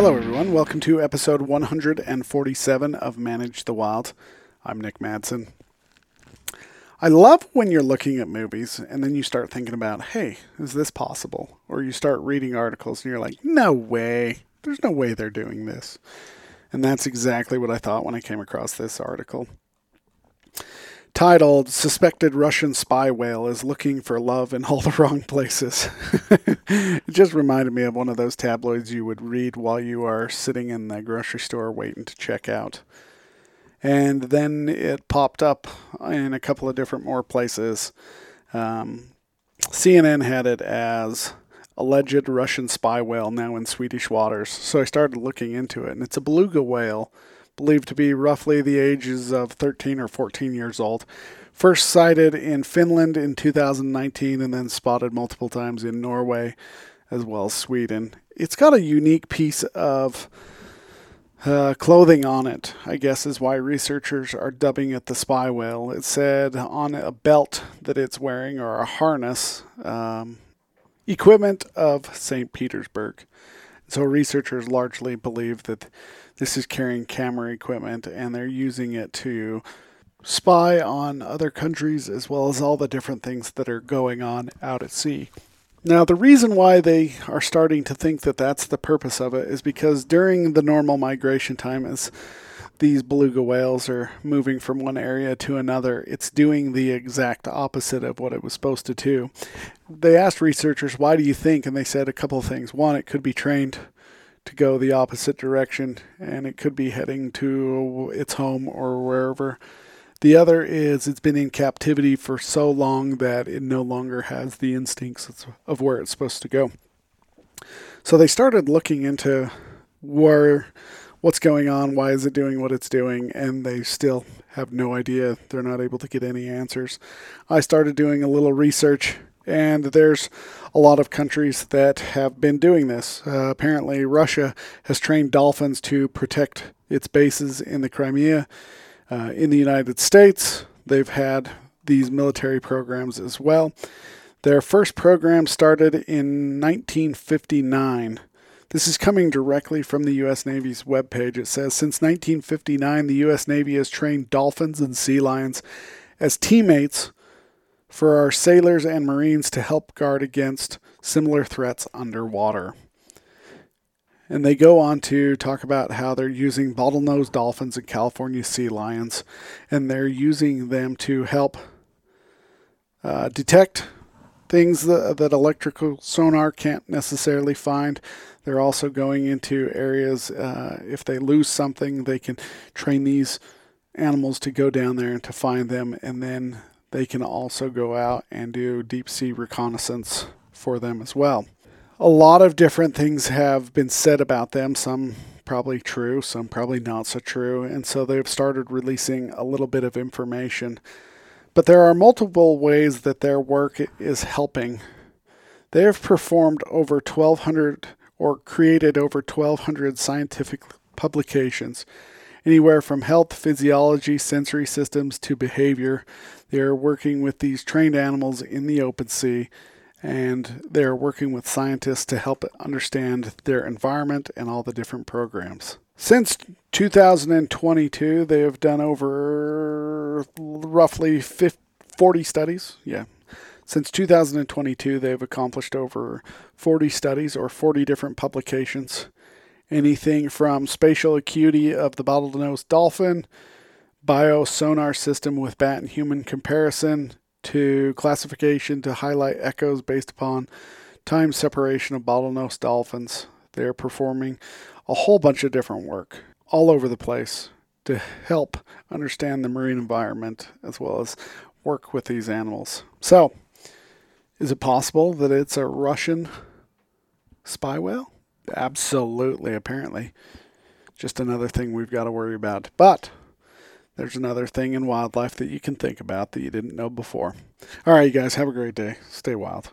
Hello, everyone. Welcome to episode 147 of Manage the Wild. I'm Nick Madsen. I love when you're looking at movies and then you start thinking about, hey, is this possible? Or you start reading articles and you're like, no way. There's no way they're doing this. And that's exactly what I thought when I came across this article titled Suspected Russian Spy Whale is Looking for Love in All the Wrong Places. it just reminded me of one of those tabloids you would read while you are sitting in the grocery store waiting to check out. And then it popped up in a couple of different more places. Um, CNN had it as alleged Russian spy whale now in Swedish waters. So I started looking into it, and it's a beluga whale believed to be roughly the ages of 13 or 14 years old. First sighted in Finland in 2019 and then spotted multiple times in Norway as well as Sweden. It's got a unique piece of uh, clothing on it, I guess, is why researchers are dubbing it the spy whale. It said on a belt that it's wearing or a harness, um, equipment of St. Petersburg. So researchers largely believe that this is carrying camera equipment and they're using it to spy on other countries as well as all the different things that are going on out at sea. Now, the reason why they are starting to think that that's the purpose of it is because during the normal migration time, as these beluga whales are moving from one area to another, it's doing the exact opposite of what it was supposed to do. They asked researchers, why do you think? And they said a couple of things. One, it could be trained to go the opposite direction and it could be heading to its home or wherever. The other is it's been in captivity for so long that it no longer has the instincts of where it's supposed to go. So they started looking into where what's going on, why is it doing what it's doing, and they still have no idea. They're not able to get any answers. I started doing a little research and there's a lot of countries that have been doing this. Uh, apparently, Russia has trained dolphins to protect its bases in the Crimea. Uh, in the United States, they've had these military programs as well. Their first program started in 1959. This is coming directly from the U.S. Navy's webpage. It says Since 1959, the U.S. Navy has trained dolphins and sea lions as teammates for our sailors and Marines to help guard against similar threats underwater. And they go on to talk about how they're using bottlenose dolphins and California sea lions, and they're using them to help uh, detect things that, that electrical sonar can't necessarily find. They're also going into areas, uh, if they lose something, they can train these animals to go down there and to find them, and then they can also go out and do deep sea reconnaissance for them as well. A lot of different things have been said about them, some probably true, some probably not so true, and so they've started releasing a little bit of information. But there are multiple ways that their work is helping. They have performed over 1,200 or created over 1,200 scientific publications anywhere from health, physiology, sensory systems to behavior. They're working with these trained animals in the open sea and they're working with scientists to help understand their environment and all the different programs. Since 2022, they have done over roughly 50, 40 studies. Yeah. Since 2022, they've accomplished over 40 studies or 40 different publications anything from spatial acuity of the bottlenose dolphin, biosonar system with bat and human comparison, to classification to highlight echoes based upon time separation of bottlenose dolphins. They are performing a whole bunch of different work all over the place to help understand the marine environment as well as work with these animals. So, is it possible that it's a Russian spy whale? Absolutely, apparently. Just another thing we've got to worry about. But there's another thing in wildlife that you can think about that you didn't know before. All right, you guys, have a great day. Stay wild.